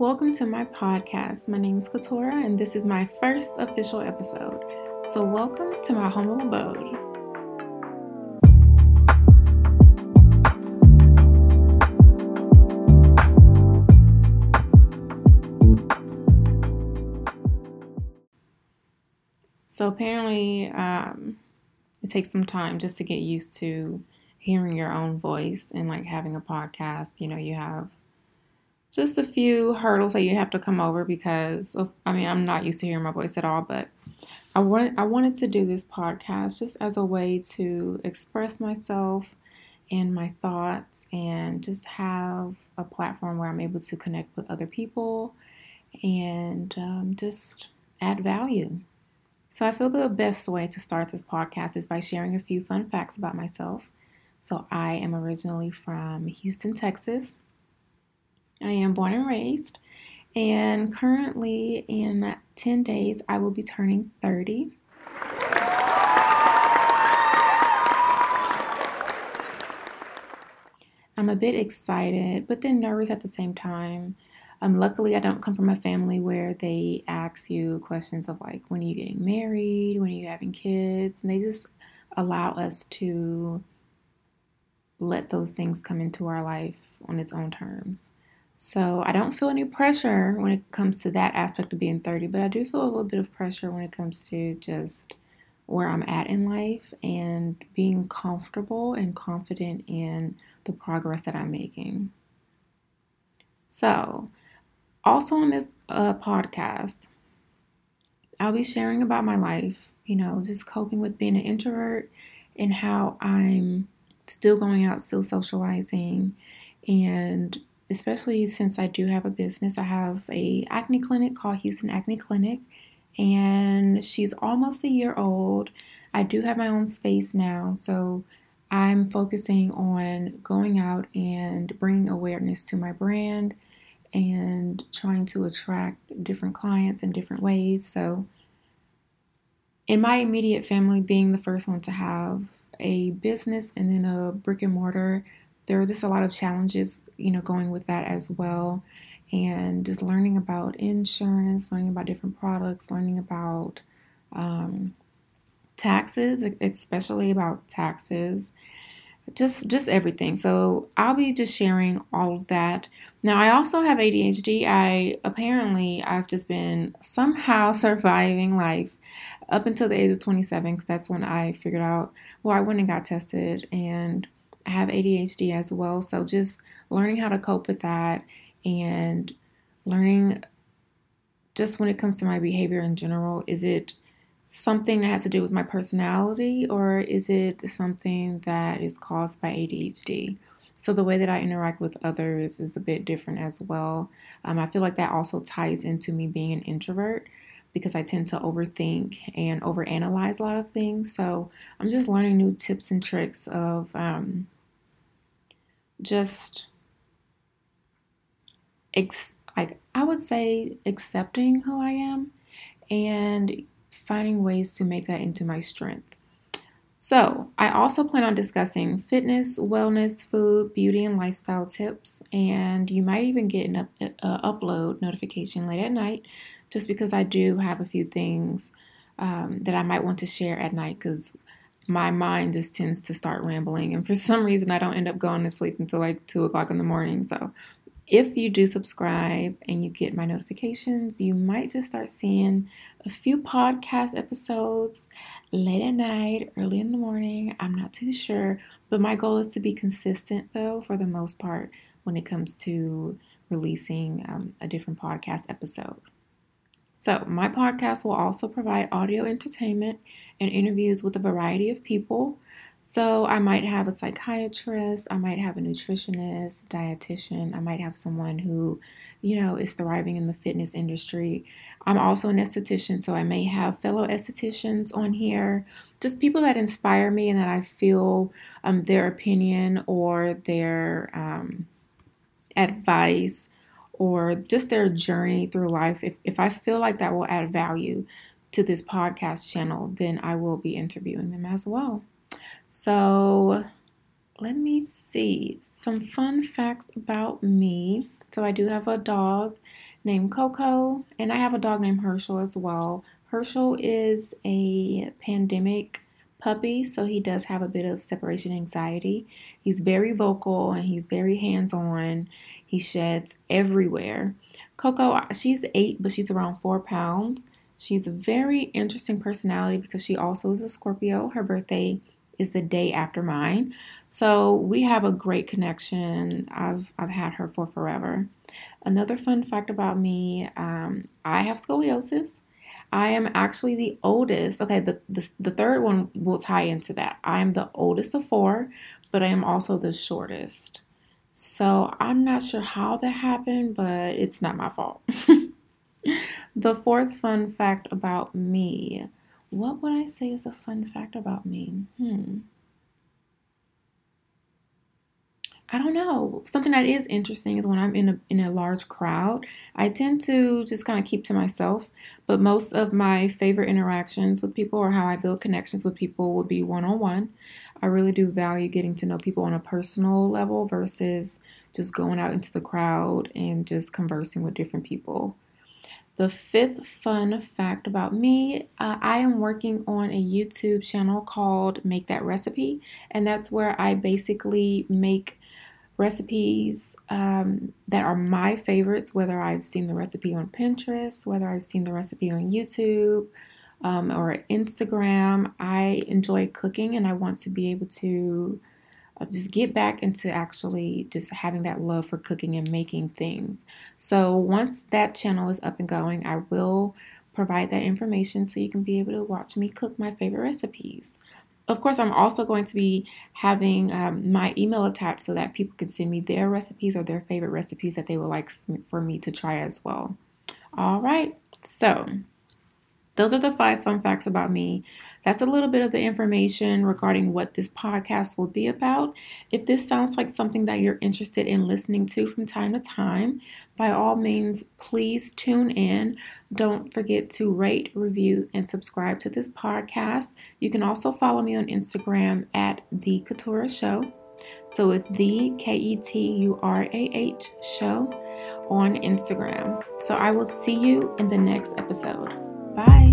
Welcome to my podcast. My name is Keturah, and this is my first official episode. So, welcome to my humble abode. So, apparently, um, it takes some time just to get used to hearing your own voice and like having a podcast. You know, you have just a few hurdles that you have to come over because I mean I'm not used to hearing my voice at all, but I wanted I wanted to do this podcast just as a way to express myself and my thoughts and just have a platform where I'm able to connect with other people and um, just add value. So I feel the best way to start this podcast is by sharing a few fun facts about myself. So I am originally from Houston, Texas. I am born and raised, and currently in 10 days, I will be turning 30. I'm a bit excited, but then nervous at the same time. Um, luckily, I don't come from a family where they ask you questions of like, when are you getting married? When are you having kids? And they just allow us to let those things come into our life on its own terms. So I don't feel any pressure when it comes to that aspect of being 30, but I do feel a little bit of pressure when it comes to just where I'm at in life and being comfortable and confident in the progress that I'm making. So, also on this uh, podcast, I'll be sharing about my life, you know, just coping with being an introvert and how I'm still going out, still socializing, and especially since I do have a business. I have a acne clinic called Houston Acne Clinic, and she's almost a year old. I do have my own space now, so I'm focusing on going out and bringing awareness to my brand and trying to attract different clients in different ways. So, in my immediate family, being the first one to have a business and then a brick and mortar there were just a lot of challenges, you know, going with that as well. And just learning about insurance, learning about different products, learning about um, taxes, especially about taxes, just just everything. So I'll be just sharing all of that. Now I also have ADHD. I apparently I've just been somehow surviving life up until the age of 27 because that's when I figured out. Well, I went and got tested and I have ADHD as well. So just learning how to cope with that and learning just when it comes to my behavior in general, is it something that has to do with my personality or is it something that is caused by ADHD? So the way that I interact with others is a bit different as well. Um, I feel like that also ties into me being an introvert because I tend to overthink and overanalyze a lot of things. So I'm just learning new tips and tricks of um, just ex- like I would say accepting who I am and finding ways to make that into my strength. So, I also plan on discussing fitness, wellness, food, beauty, and lifestyle tips. And you might even get an up, uh, upload notification late at night just because I do have a few things um, that I might want to share at night because my mind just tends to start rambling. And for some reason, I don't end up going to sleep until like two o'clock in the morning. So if you do subscribe and you get my notifications, you might just start seeing a few podcast episodes late at night, early in the morning. I'm not too sure, but my goal is to be consistent though, for the most part, when it comes to releasing um, a different podcast episode. So, my podcast will also provide audio entertainment and interviews with a variety of people. So, I might have a psychiatrist, I might have a nutritionist, dietitian, I might have someone who, you know, is thriving in the fitness industry. I'm also an esthetician, so I may have fellow estheticians on here, just people that inspire me and that I feel um, their opinion or their um, advice or just their journey through life, if, if I feel like that will add value to this podcast channel, then I will be interviewing them as well. So let me see some fun facts about me. So I do have a dog named Coco, and I have a dog named Herschel as well. Herschel is a pandemic puppy, so he does have a bit of separation anxiety. He's very vocal and he's very hands on. He sheds everywhere. Coco, she's eight, but she's around four pounds. She's a very interesting personality because she also is a Scorpio. Her birthday is the day after mine. So we have a great connection. I've I've had her for forever. Another fun fact about me, um, I have scoliosis. I am actually the oldest. Okay, the, the the third one will tie into that. I am the oldest of four, but I am also the shortest. So I'm not sure how that happened, but it's not my fault. the fourth fun fact about me. What would I say is a fun fact about me? Hmm. I don't know. Something that is interesting is when I'm in a in a large crowd, I tend to just kind of keep to myself. But most of my favorite interactions with people or how I build connections with people would be one on one. I really do value getting to know people on a personal level versus just going out into the crowd and just conversing with different people. The fifth fun fact about me uh, I am working on a YouTube channel called Make That Recipe, and that's where I basically make recipes um, that are my favorites, whether I've seen the recipe on Pinterest, whether I've seen the recipe on YouTube um, or Instagram. I enjoy cooking and I want to be able to uh, just get back into actually just having that love for cooking and making things. So once that channel is up and going, I will provide that information so you can be able to watch me cook my favorite recipes of course, I'm also going to be having um, my email attached so that people can send me their recipes or their favorite recipes that they would like for me to try as well. All right, so those are the five fun facts about me. That's a little bit of the information regarding what this podcast will be about. If this sounds like something that you're interested in listening to from time to time, by all means, please tune in. Don't forget to rate, review, and subscribe to this podcast. You can also follow me on Instagram at The Keturah Show. So it's the K E T U R A H show on Instagram. So I will see you in the next episode. Bye.